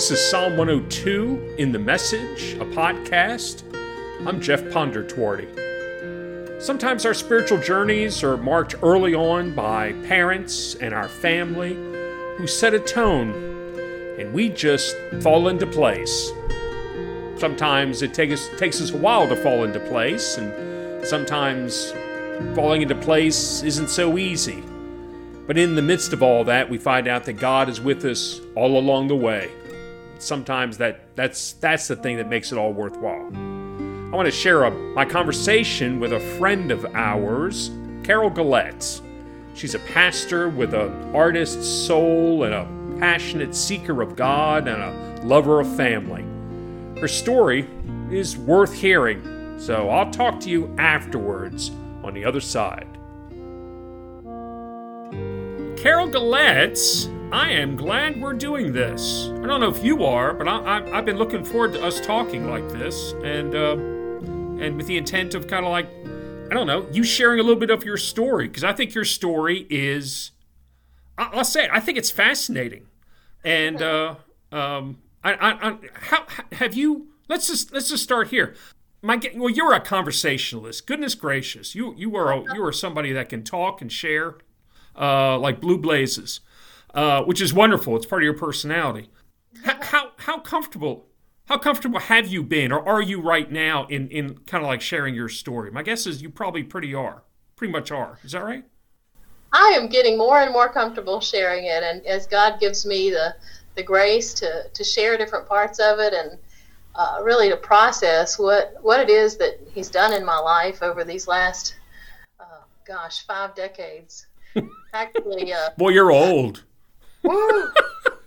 This is Psalm 102 in the Message, a podcast. I'm Jeff Pondertwardy. Sometimes our spiritual journeys are marked early on by parents and our family who set a tone, and we just fall into place. Sometimes it takes takes us a while to fall into place, and sometimes falling into place isn't so easy. But in the midst of all that, we find out that God is with us all along the way sometimes that that's that's the thing that makes it all worthwhile. I want to share a, my conversation with a friend of ours, Carol Gillette. She's a pastor with an artist's soul and a passionate seeker of God and a lover of family. Her story is worth hearing, so I'll talk to you afterwards on the other side. Carol Gillette's I am glad we're doing this. I don't know if you are, but I, have been looking forward to us talking like this, and uh, and with the intent of kind of like, I don't know, you sharing a little bit of your story because I think your story is, I, will say it, I think it's fascinating, and uh, um, I, I, I, how have you? Let's just let's just start here. My, well, you're a conversationalist. Goodness gracious, you you are a, you are somebody that can talk and share, uh, like blue blazes uh, which is wonderful. It's part of your personality. How, how, how comfortable how comfortable have you been, or are you right now in in kind of like sharing your story? My guess is you probably pretty are, pretty much are. Is that right? I am getting more and more comfortable sharing it, and as God gives me the the grace to to share different parts of it and uh, really to process what what it is that He's done in my life over these last, uh, gosh, five decades. Actually, uh, boy, you're old. Woo!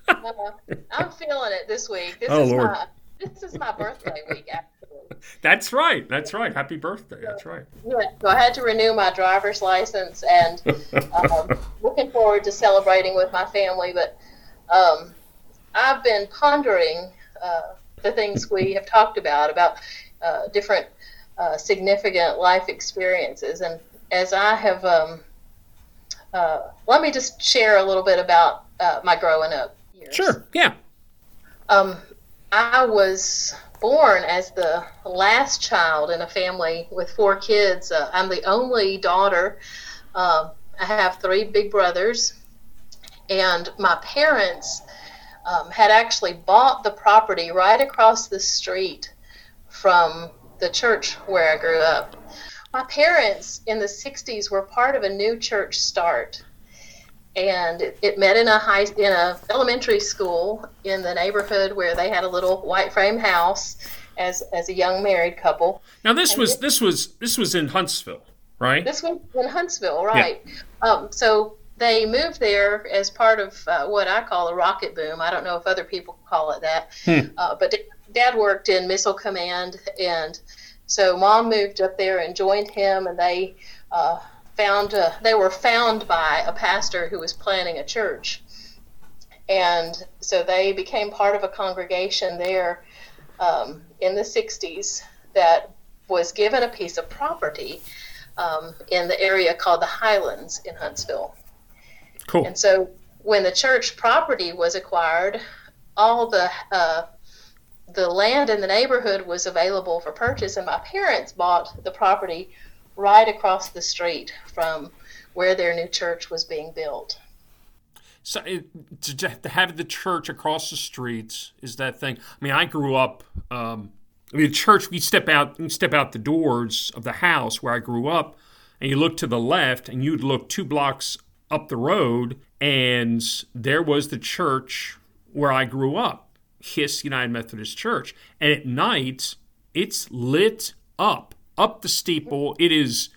Uh, I'm feeling it this week. This oh, is Lord. my this is my birthday week actually. That's right. That's right. Happy birthday. That's right. Yeah. So I had to renew my driver's license and um, looking forward to celebrating with my family. But um, I've been pondering uh, the things we have talked about about uh, different uh, significant life experiences, and as I have. Um, uh, let me just share a little bit about uh, my growing up years. Sure. Yeah. Um, I was born as the last child in a family with four kids. Uh, I'm the only daughter. Uh, I have three big brothers, and my parents um, had actually bought the property right across the street from the church where I grew up. My parents in the 60s were part of a new church start and it, it, met in a high in a elementary school in the neighborhood where they had a little white frame house as as a young married couple. Now this and was this was this was in Huntsville, right? This was in Huntsville, right? Yeah. Um, so they moved there as part of uh, what I call a rocket boom. I don't know if other people call it that, hmm. uh, but Dad worked in Missile Command, and so Mom moved up there and joined him, and they. Uh, found uh, they were found by a pastor who was planning a church, and so they became part of a congregation there um, in the '60s that was given a piece of property um, in the area called the Highlands in Huntsville. Cool. And so when the church property was acquired, all the uh, the land in the neighborhood was available for purchase, and my parents bought the property right across the street from where their new church was being built. So it, to have the church across the streets is that thing. I mean, I grew up. Um, I mean, church. We step out, we step out the doors of the house where I grew up, and you look to the left, and you'd look two blocks up the road, and there was the church where I grew up, Hiss United Methodist Church. And at night, it's lit up up the steeple. It is,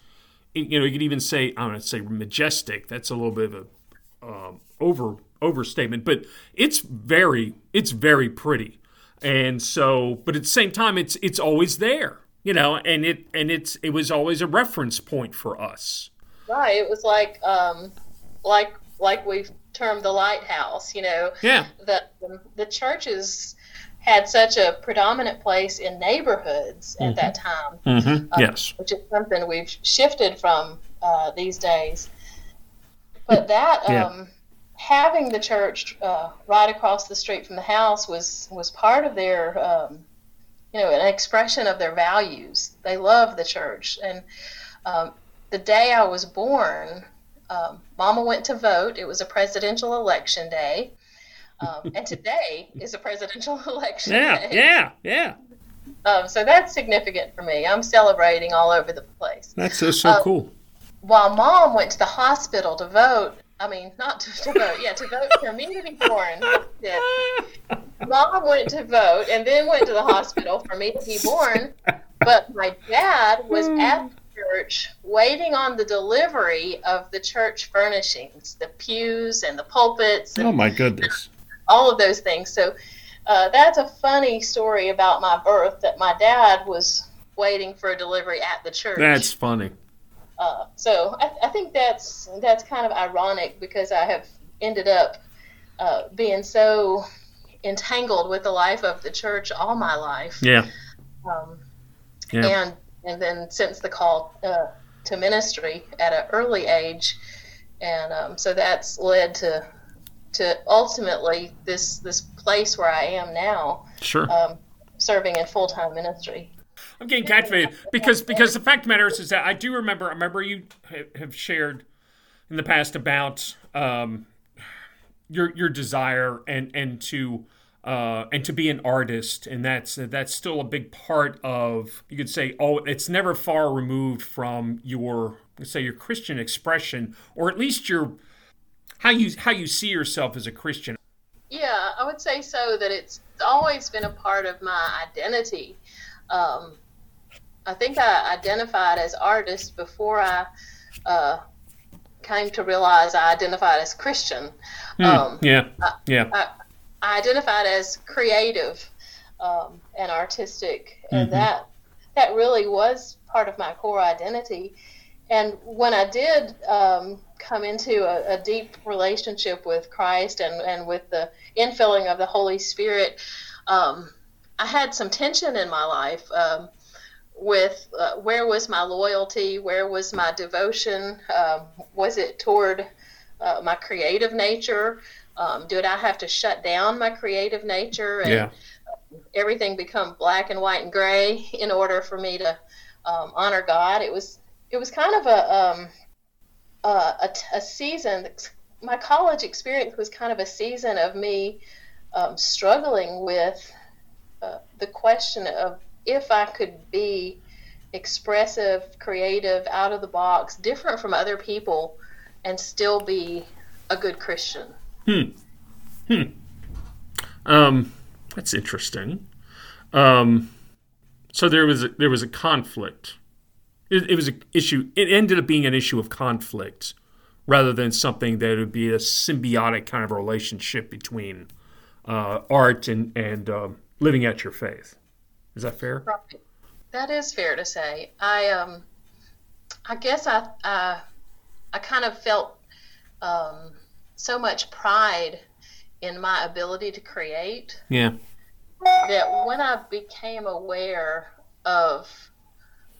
you know, you could even say I'm going to say majestic. That's a little bit of a um, over overstatement, but it's very it's very pretty. And so, but at the same time, it's it's always there, you know, and it and it's it was always a reference point for us. Right. It was like um, like like we've termed the lighthouse, you know. Yeah. The the church is had such a predominant place in neighborhoods at mm-hmm. that time. Mm-hmm. Uh, yes. Which is something we've shifted from uh, these days. But that, yeah. um, having the church uh, right across the street from the house was was part of their um, you know an expression of their values. They love the church, and um, the day I was born, um, Mama went to vote. It was a presidential election day, um, and today is a presidential election yeah, day. Yeah, yeah, um, so that's significant for me. I'm celebrating all over the place. That's so, so Um, cool. While Mom went to the hospital to vote, I mean, not to, to vote, yeah, to vote for me to be born. Yeah. Mom went to vote and then went to the hospital for me to be born. But my dad was at the church waiting on the delivery of the church furnishings, the pews and the pulpits and Oh my goodness. all of those things. So uh, that's a funny story about my birth that my dad was waiting for a delivery at the church. That's funny. uh, so I, I think that's that's kind of ironic because I have ended up uh, being so entangled with the life of the church all my life. Yeah. Um, Yeah. and and then since the call uh, to ministry at an early age, and um, so that's led to to ultimately this this place where I am now, Sure. um, serving in full time ministry. I'm getting captivated because because the fact of the matter is, is that I do remember. I remember you have shared in the past about um, your your desire and and to uh, and to be an artist, and that's that's still a big part of you could say. Oh, it's never far removed from your say your Christian expression, or at least your how you how you see yourself as a Christian. Yeah, I would say so. That it's always been a part of my identity. Um, I think I identified as artist before I uh, came to realize I identified as Christian. Um, yeah, yeah, I, I identified as creative um, and artistic, and Mhm. that that really was part of my core identity. And when I did um, come into a, a deep relationship with Christ and, and with the infilling of the Holy Spirit, um, I had some tension in my life um, with uh, where was my loyalty, where was my devotion, um, was it toward uh, my creative nature? Um, did I have to shut down my creative nature and yeah. everything become black and white and gray in order for me to um, honor God? It was it was kind of a um, uh, a, t- a season. My college experience was kind of a season of me um, struggling with uh, the question of if I could be expressive, creative, out of the box, different from other people, and still be a good Christian. Um, that's interesting. Um, so there was a, there was a conflict. It, it was an issue. It ended up being an issue of conflict rather than something that would be a symbiotic kind of relationship between uh, art and and um, living out your faith. Is that fair? That is fair to say. I um, I guess I I, I kind of felt um, so much pride in my ability to create Yeah. that when I became aware of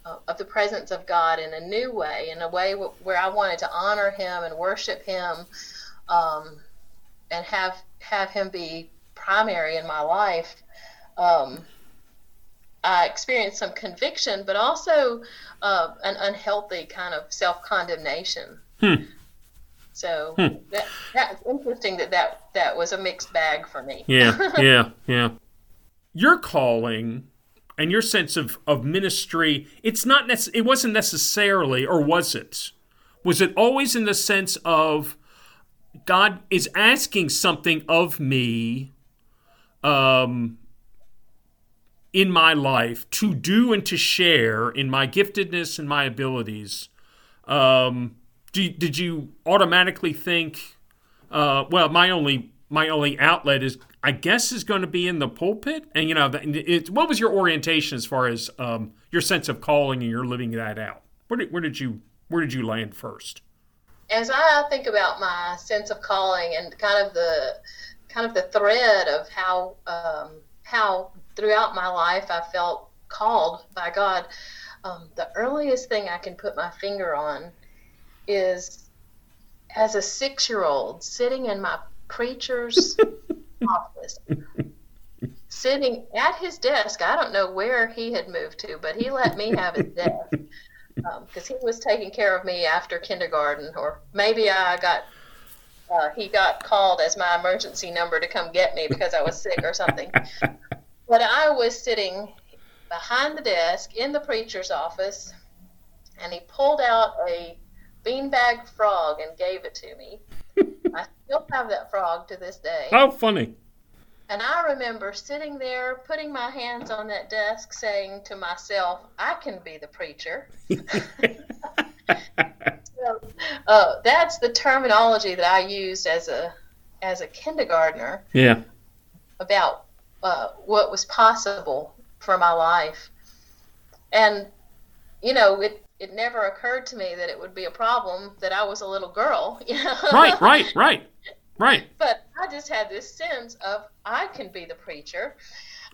uh, of the presence of God in a new way, in a way w- where I wanted to honor Him and worship Him, um, and have have Him be primary in my life, um, I experienced some conviction, but also uh, an unhealthy kind of self condemnation. Hmm. So Hmm. that that's interesting that, that that was a mixed bag for me. Yeah, yeah, yeah. Your calling and your sense of, of ministry, it's not nec- it wasn't necessarily, or was it? Was it always in the sense of God is asking something of me um, in my life to do and to share in my giftedness and my abilities? Um, did you automatically think, uh, well, my only my only outlet is, I guess, is going to be in the pulpit. And you know, it, what was your orientation as far as um, your sense of calling and your living that out? Where did, where did you where did you land first? as I think about my sense of calling and kind of the kind of the thread of how um, how throughout my life I felt called by God, um, the earliest thing I can put my finger on is as a six year old sitting in my preacher's office, sitting at his desk. I don't know where he had moved to, but he let me have his desk because um, he was taking care of me after kindergarten, or maybe I got. Uh, he got called as my emergency number to come get me because I was sick or something. But I was sitting behind the desk in the preacher's office, and he pulled out a beanbag frog and gave it to me. I still have that frog to this day. How funny. And I remember sitting there, putting my hands on that desk, saying to myself, I can be the preacher. so, uh, that's the terminology that I used as a as a kindergartner. Yeah. About uh, what was possible for my life, and you know, it it never occurred to me that it would be a problem that I was a little girl. You know? right, right, right, right. But I just had this sense of I can be the preacher.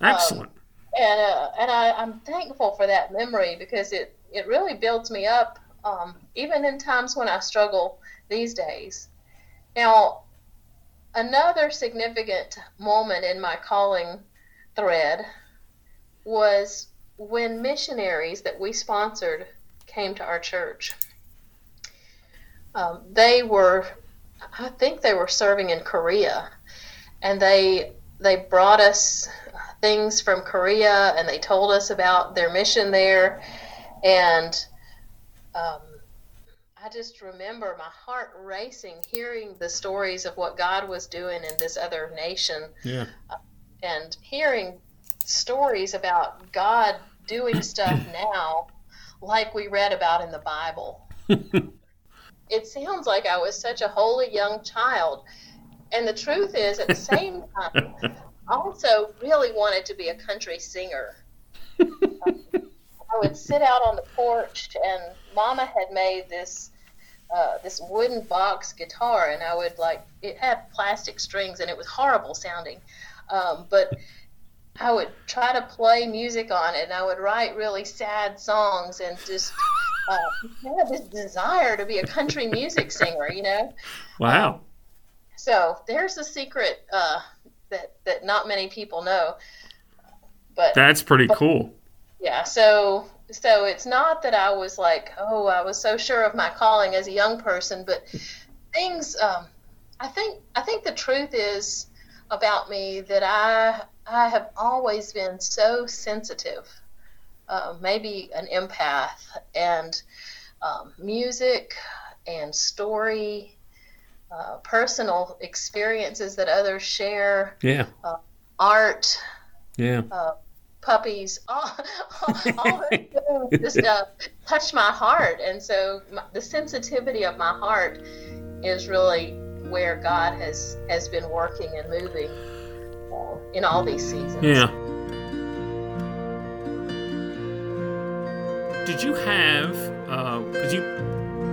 Excellent. Um, and uh, and I, I'm thankful for that memory because it it really builds me up, um, even in times when I struggle these days. Now, another significant moment in my calling thread was when missionaries that we sponsored came to our church. Um, they were, I think they were serving in Korea, and they they brought us things from Korea, and they told us about their mission there, and um, I just remember my heart racing, hearing the stories of what God was doing in this other nation, yeah. uh, and hearing stories about God doing stuff now like we read about in the Bible. it sounds like I was such a holy young child. And the truth is, at the same time, I also really wanted to be a country singer. I would sit out on the porch, and Mama had made this uh, this wooden box guitar, and I would like it had plastic strings, and it was horrible sounding. Um, but I would try to play music on it, and I would write really sad songs, and just uh, had this desire to be a country music singer, you know. Wow. Um, so there's a secret uh, that that not many people know. But that's pretty but, cool. Yeah. So so it's not that I was like, oh, I was so sure of my calling as a young person, but things. Um, I think I think the truth is about me that I I have always been so sensitive, uh, maybe an empath, and um, music and story, uh, personal experiences that others share, yeah, uh, art, yeah, uh, puppies, all, all, all this stuff touch my heart, and so my, the sensitivity of my heart is really where God has has been working and moving in all these seasons. Yeah. Did you have, because uh, you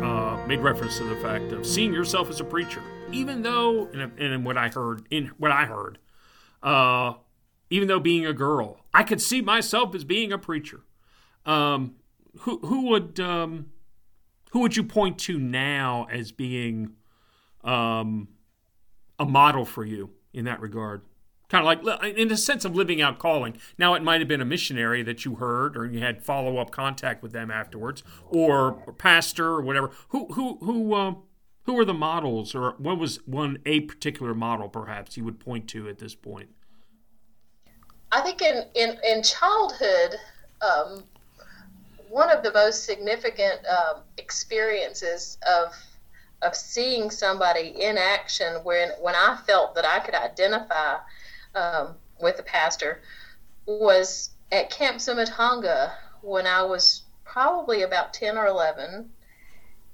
uh, made reference to the fact of seeing yourself as a preacher, even though, and in what I heard, in what I heard, uh, even though being a girl, I could see myself as being a preacher. Um, who who would um, who would you point to now as being um, a model for you in that regard? Kind of like in the sense of living out calling. Now, it might have been a missionary that you heard, or you had follow up contact with them afterwards, or pastor or whatever. Who who who uh, who were the models, or what was one a particular model perhaps you would point to at this point? I think in in in childhood. Um, one of the most significant um, experiences of of seeing somebody in action when when I felt that I could identify um, with the pastor was at Camp Sumatanga when I was probably about 10 or 11.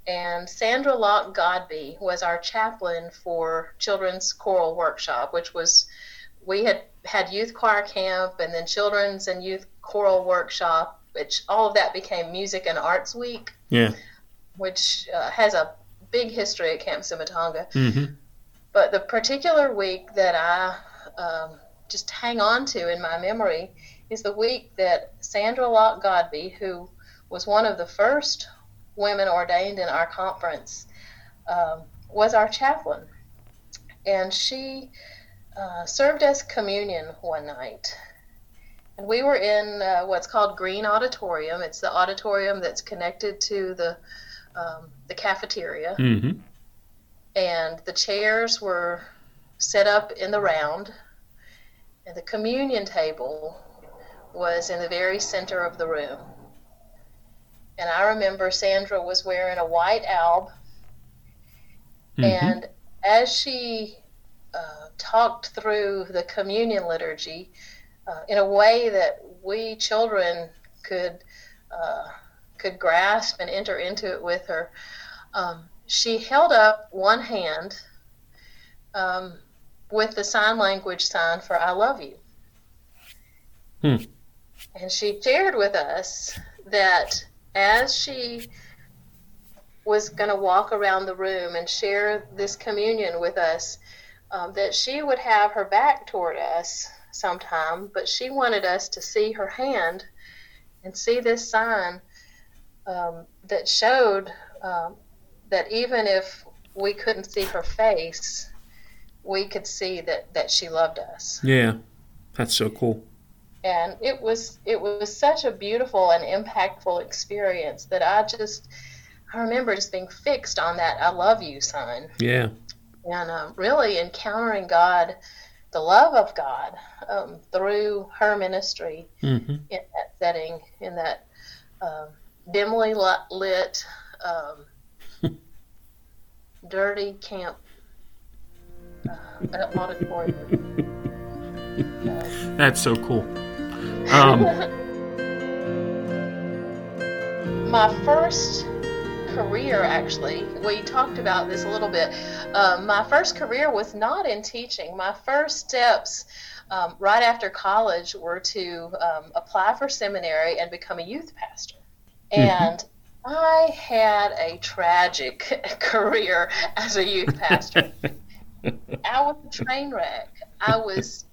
And Sandra Locke Godby was our chaplain for Children's Choral Workshop, which was, we had had youth choir camp and then children's and youth choral workshop, which all of that became Music and Arts Week. Yeah. Which uh, has a big history at Camp Sumatanga. Mm-hmm. But the particular week that I um, just hang on to in my memory is the week that Sandra Locke Godby, who was one of the first women ordained in our conference, um, was our chaplain, and she uh, served as communion one night. And we were in uh, what's called Green Auditorium. It's the auditorium that's connected to the um, the cafeteria. Mm-hmm. And the chairs were set up in the round, and the communion table was in the very center of the room. And I remember Sandra was wearing a white alb, mm-hmm. and as she uh, talked through the communion liturgy uh, in a way that we children could uh, could grasp and enter into it with her. Um, she held up one hand um, with the sign language sign for "I love you," hmm. and she shared with us that as she was going to walk around the room and share this communion with us, um, that she would have her back toward us sometime, but she wanted us to see her hand and see this sign um, that showed um, that even if we couldn't see her face, we could see that, that she loved us. Yeah, that's so cool. And it was it was such a beautiful and impactful experience that I just I remember just being fixed on that "I love you" sign. Yeah and uh, really encountering God, the love of God, um, through her ministry mm-hmm. in that setting, in that um, dimly lit, um, dirty camp auditorium. That's so cool. Um, my first career, actually, we talked about this a little bit. Um, my first career was not in teaching. My first steps um, right after college were to um, apply for seminary and become a youth pastor. Mm-hmm. And mm-hmm. I had a tragic career as a youth pastor. I was a train wreck. I was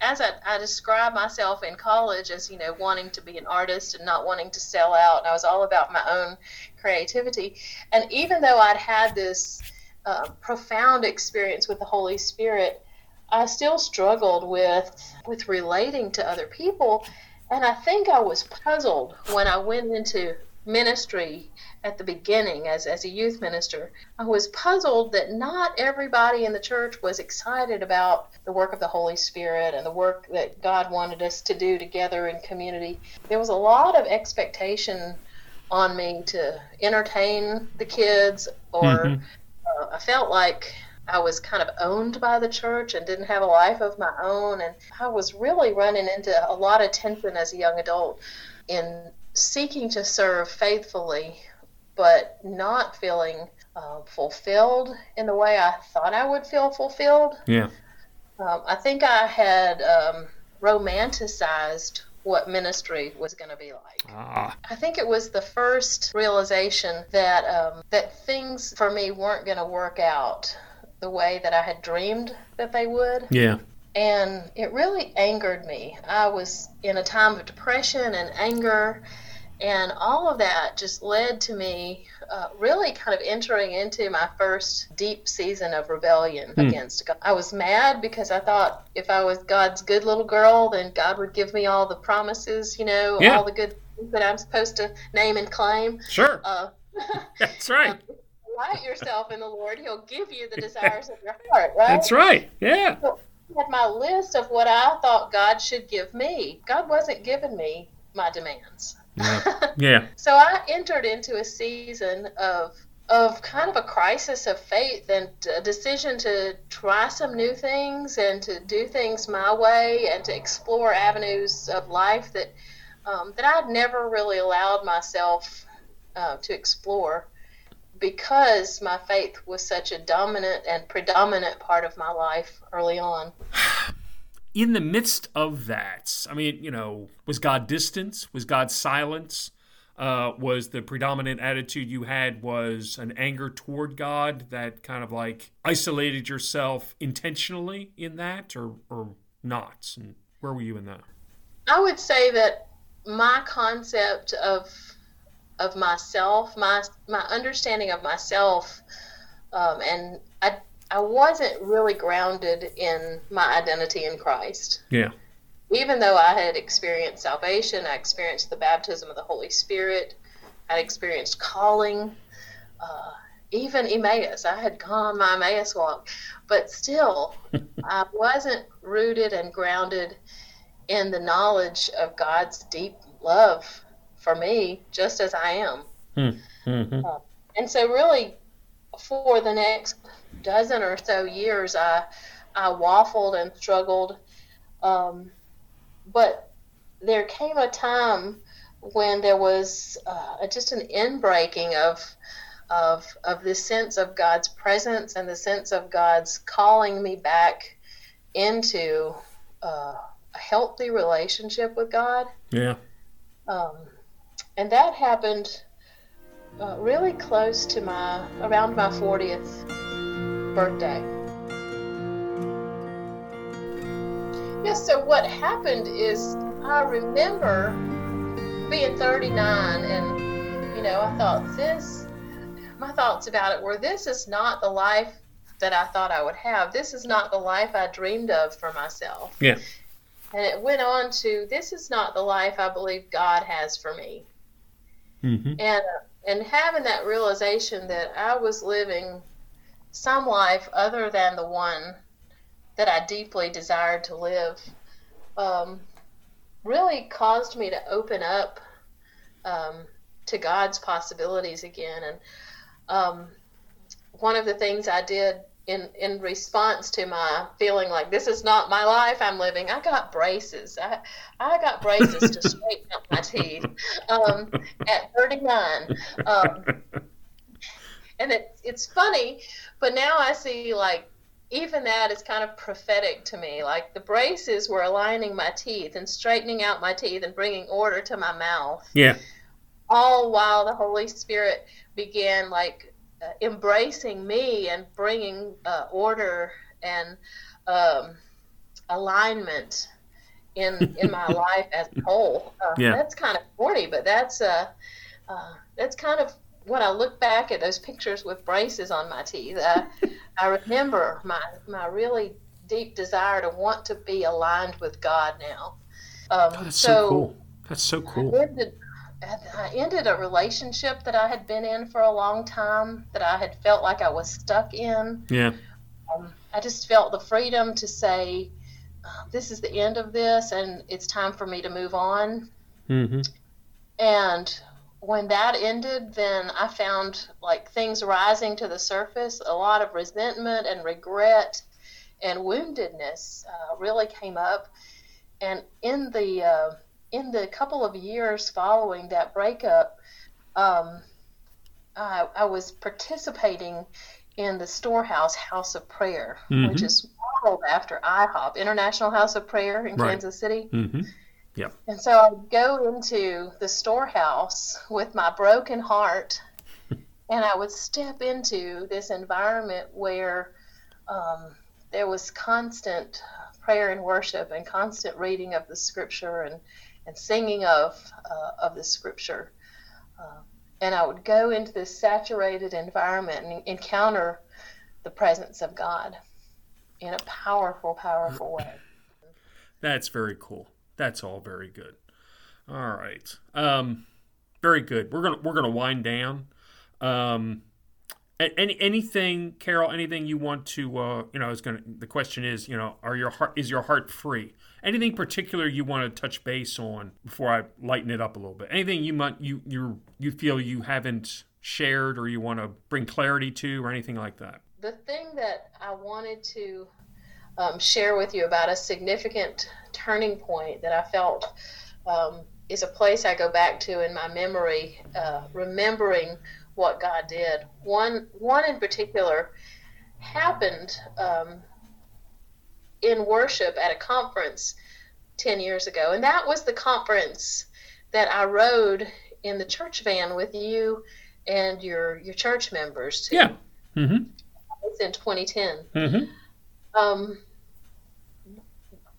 as I, I described myself in college as you know wanting to be an artist and not wanting to sell out and i was all about my own creativity and even though i'd had this uh, profound experience with the holy spirit i still struggled with with relating to other people and i think i was puzzled when i went into ministry at the beginning as, as a youth minister, I was puzzled that not everybody in the church was excited about the work of the Holy Spirit and the work that God wanted us to do together in community. There was a lot of expectation on me to entertain the kids, or mm-hmm. uh, I felt like I was kind of owned by the church and didn't have a life of my own. And I was really running into a lot of tension as a young adult in seeking to serve faithfully, but not feeling uh, fulfilled in the way I thought I would feel fulfilled. Yeah. Um, I think I had um, romanticized what ministry was going to be like. Ah. I think it was the first realization that um, that things for me weren't going to work out the way that I had dreamed that they would. Yeah and it really angered me. I was in a time of depression and anger, and all of that just led to me uh, really kind of entering into my first deep season of rebellion mm. against God. I was mad because I thought if I was God's good little girl, then God would give me all the promises, you know, yeah. all the good things that I'm supposed to name and claim. Sure. Uh, That's right. Delight yourself in the Lord; He'll give you the desires of your heart. Right. That's right. Yeah. So, had my list of what I thought God should give me. God wasn't giving me my demands. Yeah. yeah. so I entered into a season of of kind of a crisis of faith and a decision to try some new things and to do things my way and to explore avenues of life that um, that I'd never really allowed myself uh, to explore because my faith was such a dominant and predominant part of my life early on. In the midst of that, I mean, you know, was God distant? Was God silence? Uh, was the predominant attitude you had was an anger toward God that kind of like isolated yourself intentionally in that, or or not? And where were you in that? I would say that my concept of of myself, my my understanding of myself um, and I I wasn't really grounded in my identity in Christ. Yeah. Even though I had experienced salvation, I experienced the baptism of the Holy Spirit, I experienced calling, uh, even Emmaus. I had gone on my Emmaus walk, but still, I wasn't rooted and grounded in the knowledge of God's deep love for me, just as I am. Mm-hmm. Uh, and so, really, for the next dozen or so years, I I waffled and struggled. Um, but there came a time when there was uh, just an inbreaking of of of this sense of God's presence and the sense of God's calling me back into uh, a healthy relationship with God. Yeah. Um, and that happened uh, really close to my around my 40th birthday. Yes, so what happened is I remember being 39 and you know, I thought this my thoughts about it were this is not the life that I thought I would have. This is not the life I dreamed of for myself. Yeah. And it went on to this is not the life I believe God has for me. Mm-hmm. And and having that realization that I was living some life other than the one that I deeply desired to live um, really caused me to open up um, to God's possibilities again. And um, one of the things I did in in response to my feeling like this is not my life I'm living, I got braces. I I got braces to straighten up my teeth um, at 39. Um, and it, it's funny, but now I see like even that is kind of prophetic to me. Like the braces were aligning my teeth and straightening out my teeth and bringing order to my mouth. Yeah. All while the Holy Spirit began like uh, embracing me and bringing uh, order and um, alignment in in my life as a whole. Uh, Yeah. That's kind of corny, but that's uh, uh, that's kind of when I look back at those pictures with braces on my teeth. Uh, I remember my my really deep desire to want to be aligned with God now. Um, Oh, that's so, cool. That's so cool. I ended, I ended a relationship that I had been in for a long time that I had felt like I was stuck in. Yeah. Um, I just felt the freedom to say, uh, this is the end of this and it's time for me to move on. Mm-hmm. And when that ended, then I found like things rising to the surface. A lot of resentment and regret and woundedness uh, really came up. And in the uh, in the couple of years following that breakup, um, I, I was participating in the Storehouse House of Prayer, Mhm. which is modeled after IHOP, International House of Prayer in Right. Kansas City. Mm-hmm. And so I would go into the storehouse with my broken heart, and I would step into this environment where um, there was constant prayer and worship, and constant reading of the scripture, and, and singing of uh, of the scripture. Uh, and I would go into this saturated environment and encounter the presence of God in a powerful, powerful way. That's very cool. That's all very good. All right. Um, very good. We're gonna we're gonna wind down. Um, any anything, Carol? Anything you want to? Uh, you know, I was gonna. The question is, you know, are your heart is your heart free? Anything particular you want to touch base on before I lighten it up a little bit? Anything you might you you you feel you haven't shared or you want to bring clarity to or anything like that? the thing that I wanted to um, share with you about a significant turning point that I felt um, is a place I go back to in my memory, uh, remembering what God did. One, one in particular happened um, in worship at a conference 10 years ago, and that was the conference that I rode in the church van with you and your your church members to. Yeah. Mm-hmm. It's in 2010. Mm-hmm. Um,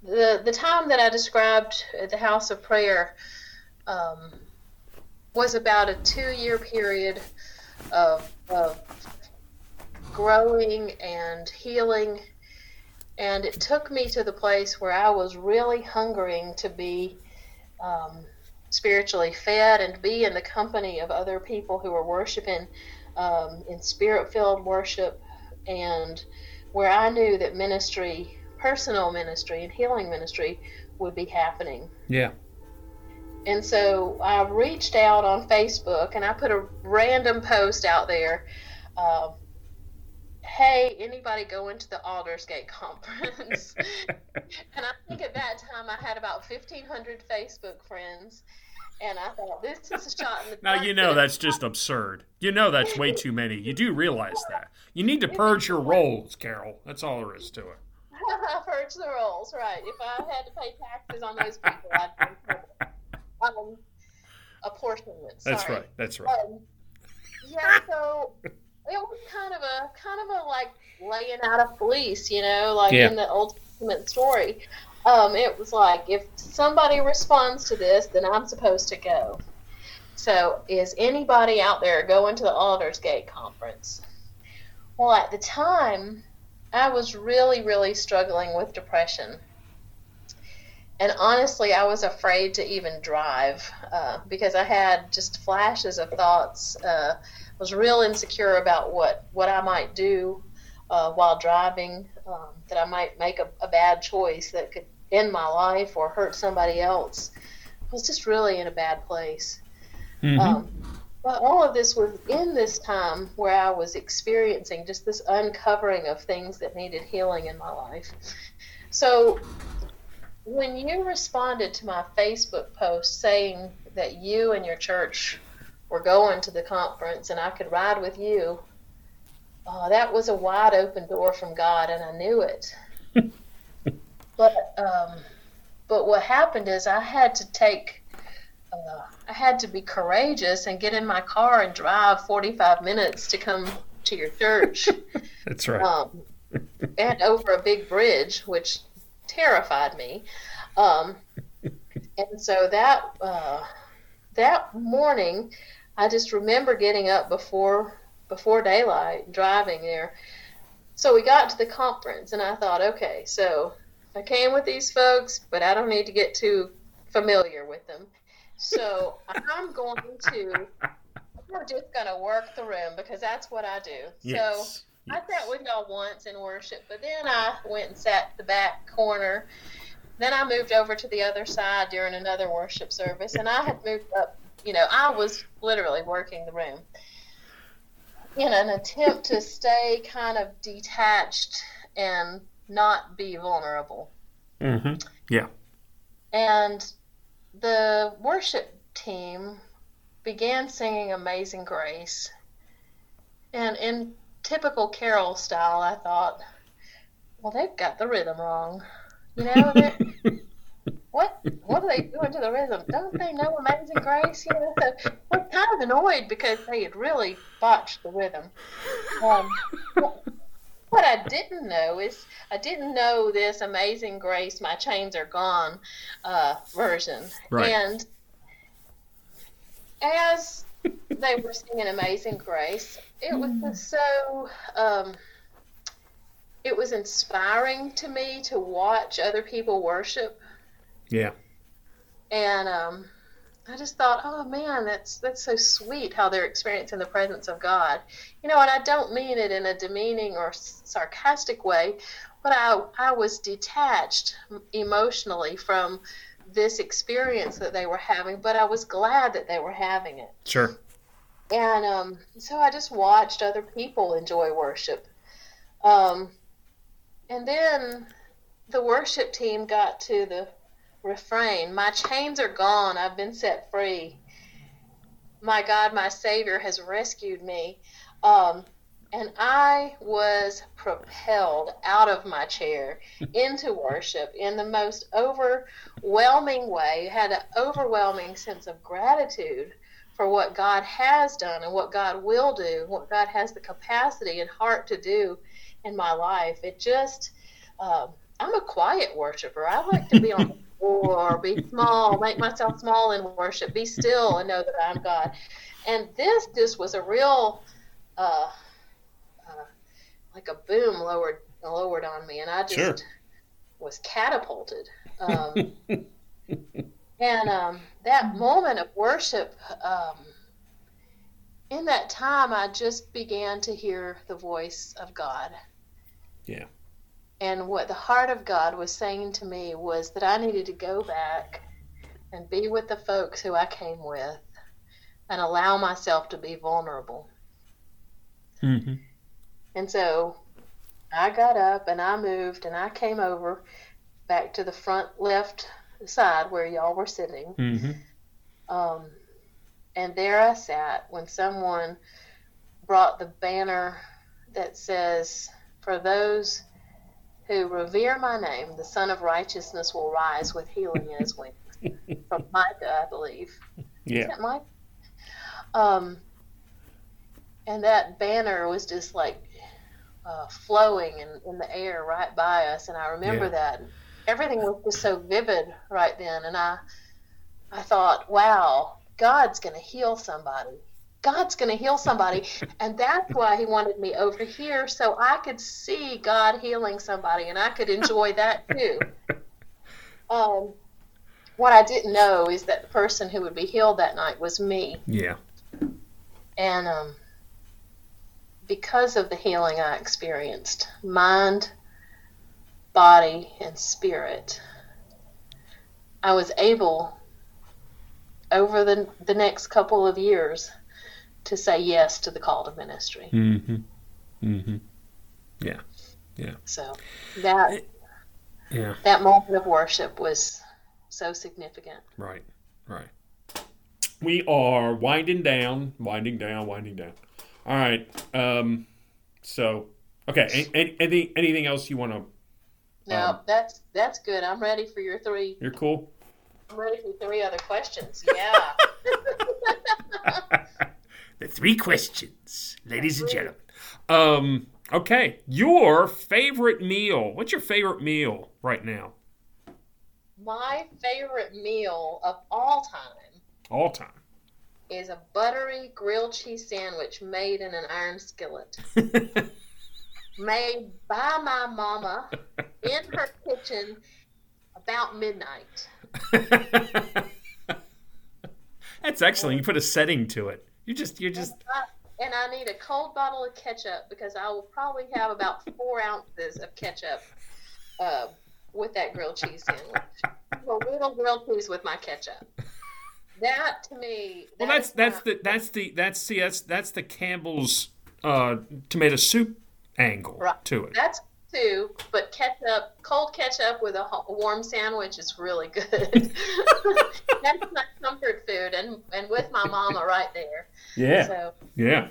the the time that I described at the house of prayer um, was about a two year period of, of growing and healing. And it took me to the place where I was really hungering to be um, spiritually fed and be in the company of other people who are worshiping um, in spirit filled worship and where I knew that ministry, personal ministry, and healing ministry would be happening. Yeah. And so I reached out on Facebook and I put a random post out there. Uh, hey, anybody going to the Aldersgate conference? and I think at that time I had about 1,500 Facebook friends. And I thought, this is a shot in the Now, you know that's just absurd. You know that's way too many. You do realize that. You need to purge your rolls, Carol. That's all there is to it. purge the rolls, right. If I had to pay taxes on those people, I'd um, apportionment. Sorry. That's right. That's right. Um, yeah, so it was kind of a kind of a like laying out a fleece, you know, like yeah. in the Old Testament story. Um, it was like if somebody responds to this, then I'm supposed to go. So, is anybody out there going to the Aldersgate conference? Well, at the time, I was really, really struggling with depression. And honestly, I was afraid to even drive uh, because I had just flashes of thoughts. Uh, was real insecure about what, what I might do uh, while driving, um, that I might make a, a, bad choice that could end my life or hurt somebody else. I was just really in a bad place. Mm-hmm. Um, but all of this was in this time where I was experiencing just this uncovering of things that needed healing in my life. So when you responded to my Facebook post saying that you and your church were going to the conference and I could ride with you, oh, that was a wide open door from God, and I knew it. but um, but what happened is I had to take. Uh, I had to be courageous and get in my car and drive 45 minutes to come to your church. That's right. Um, and over a big bridge, which terrified me. Um, and so that uh, that morning, I just remember getting up before before daylight, driving there. So we got to the conference, and I thought, okay, so I came with these folks, but I don't need to get too familiar with them. So I'm going to, we're just going to work the room because that's what I do. Yes. So I sat with y'all once in worship, but then I went and sat the back corner. Then I moved over to the other side during another worship service, and I had moved up. You know, I was literally working the room in an attempt to stay kind of detached and not be vulnerable. Mm-hmm. Yeah. And the worship team began singing Amazing Grace. And in typical carol style, I thought, well, they've got the rhythm wrong. You know, what what are they doing to the rhythm? Don't they know Amazing Grace? You know, so we're kind of annoyed because they had really botched the rhythm. Um, what I didn't know is I didn't know this Amazing Grace, My Chains Are Gone uh, version. Right. And as they were singing Amazing Grace, it was mm. so. Um, it was inspiring to me to watch other people worship. Yeah. And um, I just thought, oh man, that's that's so sweet how they're experiencing the presence of God. You know, and I don't mean it in a demeaning or sarcastic way, but I I was detached emotionally from this experience that they were having, but I was glad that they were having it. Sure. And um, so I just watched other people enjoy worship. Um, and then the worship team got to the refrain My chains are gone, I've been set free. My God, my Savior has rescued me. Um, and I was propelled out of my chair into worship in the most overwhelming way, had an overwhelming sense of gratitude for what God has done and what God will do, what God has the capacity and heart to do in my life. It just, um, I'm a quiet worshiper. I like to be on or be small, make myself small in worship, be still and know that I'm God. And this just was a real uh, uh, like a boom lowered lowered on me, and I just Sure. was catapulted. Um, and um, that moment of worship, um, in that time, I just began to hear the voice of God. Yeah. And what the heart of God was saying to me was that I needed to go back and be with the folks who I came with and allow myself to be vulnerable. Mm-hmm. And so I got up and I moved and I came over back to the front left side where y'all were sitting. Mm-hmm. Um, and there I sat when someone brought the banner that says, For those who revere my name, the Sun of Righteousness will rise with healing in his wings. From Micah, I believe. Is Yeah. that Mike? Um, and that banner was just like uh, flowing in, in the air right by us, and I remember Yeah. that. Everything was just so vivid right then, and I, I thought, wow, God's going to heal somebody. God's going to heal somebody, and that's why He wanted me over here so I could see God healing somebody, and I could enjoy that too. Um, what I didn't know is that the person who would be healed that night was me. Yeah. And um, because of the healing I experienced, mind, body, and spirit, I was able, over the, the next couple of years, to say yes to the call to ministry. Mm-hmm. Mm-hmm. Yeah. Yeah. So that Yeah. that moment of worship was so significant. Right. Right. We are winding down, winding down, winding down. All right. Um. So, okay. a- a- Any, anything else you want to? No, Um, that's that's good. I'm ready for your three. You're cool. I'm ready for three other questions. Yeah. the three questions, ladies and gentlemen. Um. Okay. Your favorite meal. What's your favorite meal right now? My favorite meal of all time All time. is a buttery grilled cheese sandwich made in an iron skillet. made by my mama in her kitchen about midnight. That's excellent. You put a setting to it. You just, you just. And I need a cold bottle of ketchup because I will probably have about four ounces of ketchup uh, with that grilled cheese sandwich. A little grilled cheese with my ketchup. That to me. Well, that's that's the that's the that's see that's that's the Campbell's uh, tomato soup angle Right. to it. That's two, but ketchup, cold ketchup with a, warm sandwich is really good. That's my comfort food, and and with my mama right there. Yeah, So yeah,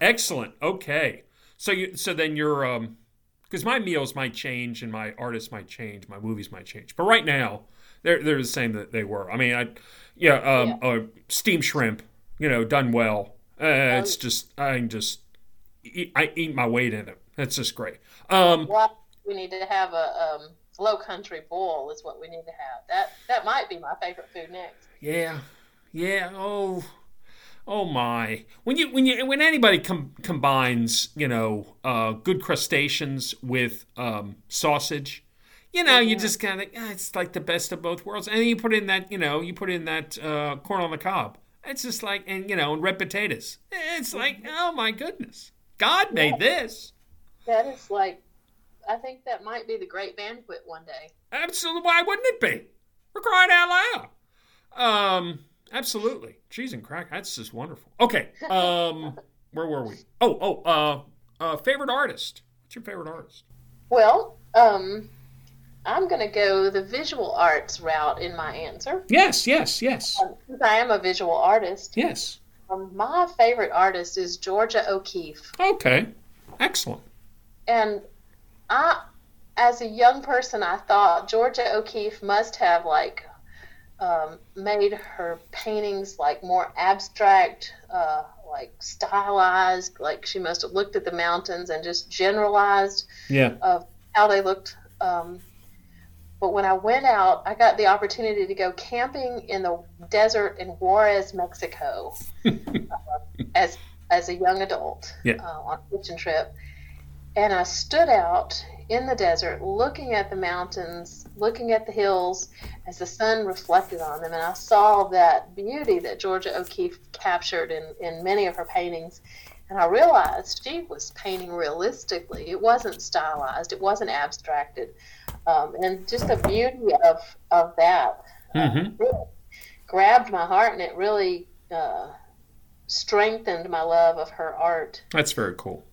excellent. Okay, so you so then you're um because my meals might change and my artists might change, my movies might change, but right now they're they're the same that they were. I mean, I yeah um Uh, steamed shrimp, you know, done well. Uh, it's just I can just eat, I eat my weight in it. That's just great. Um, well, we need to have a um, low country boil is what we need to have. That that might be my favorite food next. Yeah, yeah. Oh, oh my. When you when you when anybody com- combines, you know, uh, good crustaceans with um, sausage, you know, you just kind of ah, it's like the best of both worlds. And you put in that, you know, you put in that uh, corn on the cob. It's just like and you know, and red potatoes. It's like oh my goodness, God made this. That is like, I think that might be the great banquet one day. Absolutely. Why wouldn't it be? We're crying out loud. Um, absolutely. Cheese and crack. That's just wonderful. Okay. Um, where were we? Oh, oh, uh, uh, favorite artist. What's your favorite artist? Well, um, I'm going to go the visual arts route in my answer. Yes, yes, yes, Um, I am a visual artist, yes. um, my favorite artist is Georgia O'Keeffe. Okay. Excellent. And I, as a young person, I thought Georgia O'Keeffe must have like um, made her paintings like more abstract, uh, like stylized. Like she must have looked at the mountains and just generalized Yeah. of how they looked. Um, but when I went out, I got the opportunity to go camping in the desert in Juarez, Mexico, uh, as as a young adult Yeah. uh, on a fishing trip. And I stood out in the desert looking at the mountains, looking at the hills as the sun reflected on them. And I saw that beauty that Georgia O'Keeffe captured in, in many of her paintings. And I realized she was painting realistically. It wasn't stylized, it wasn't abstracted. Um, and just the beauty of, of that mm-hmm. uh, really grabbed my heart and it really uh, strengthened my love of her art. That's very cool.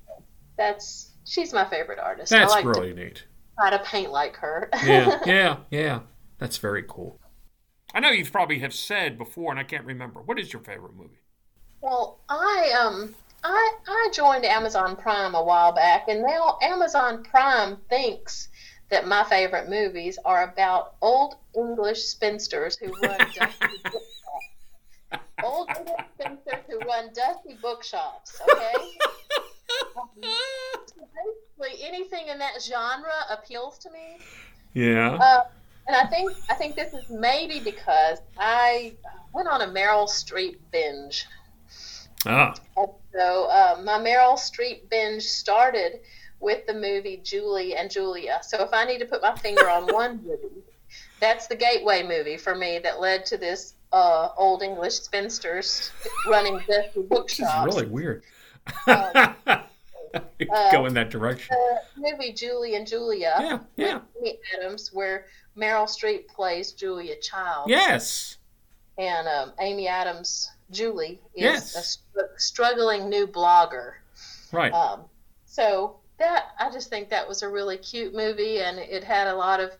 That's she's my favorite artist. That's like really neat. Try to paint like her. yeah, yeah, yeah. That's very cool. I know you've probably have said before, and I can't remember. What is your favorite movie? Well, I um I I joined Amazon Prime a while back, and now Amazon Prime thinks that my favorite movies are about old English spinsters who run dusty bookshops. Old English spinsters who run dusty bookshops. Okay. basically, anything in that genre appeals to me. Yeah. Uh, and I think I think this is maybe because I went on a Meryl Streep binge. Ah. And so uh, my Meryl Streep binge started with the movie Julie and Julia. So if I need to put my finger on one movie, that's the gateway movie for me that led to this uh, old English spinsters running dusty bookshops. This is really weird. Um, uh, go in that direction. The movie Julie and Julia. Yeah, yeah. Amy Adams, where Meryl Streep plays Julia Child. Yes. And um, Amy Adams, Julie, is yes. a str- struggling new blogger. Right. Um, so that I just think that was a really cute movie, and it had a lot of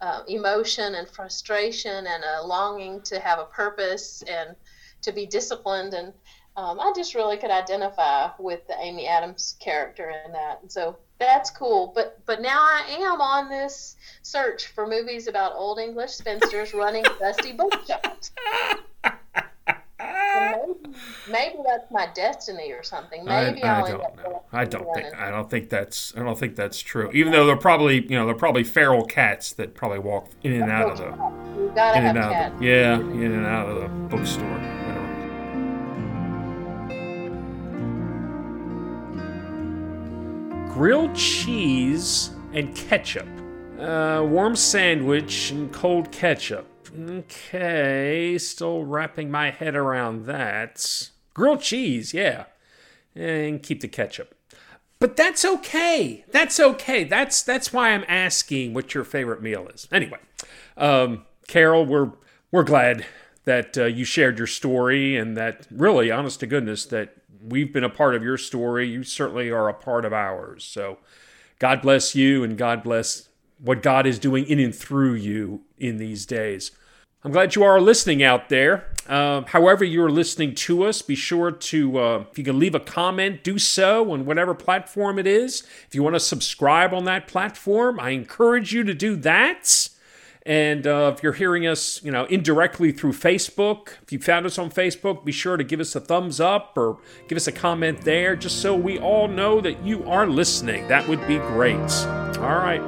uh, emotion and frustration and a longing to have a purpose and to be disciplined and um, I just really could identify with the Amy Adams character in that. And so that's cool. But but now I am on this search for movies about old English spinsters running dusty bookshops. Maybe, maybe, that's my destiny or something. Maybe I, I don't know. I don't think I don't think that's I don't think that's true. Even though they're probably you know they're probably feral cats that probably walk in and out of the in and out of the, yeah in and out of the bookstore. Grilled cheese and ketchup. Uh, warm sandwich and cold ketchup. Okay, still wrapping my head around that. Grilled cheese, yeah. And keep the ketchup. But that's okay. That's okay. That's that's why I'm asking what your favorite meal is. Anyway, um, Carol, we're we're glad that uh, you shared your story and that really, honest to goodness, that we've been a part of your story. You certainly are a part of ours. So God bless you and God bless what God is doing in and through you in these days. I'm glad you are listening out there. Uh, however, you're listening to us, be sure to, uh, if you can leave a comment, do so on whatever platform it is. If you want to subscribe on that platform, I encourage you to do that. And uh, if you're hearing us, you know, indirectly through Facebook, if you found us on Facebook, be sure to give us a thumbs up or give us a comment there, just so we all know that you are listening. That would be great. All right,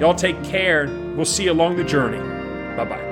y'all take care. We'll see you along the journey. Bye bye.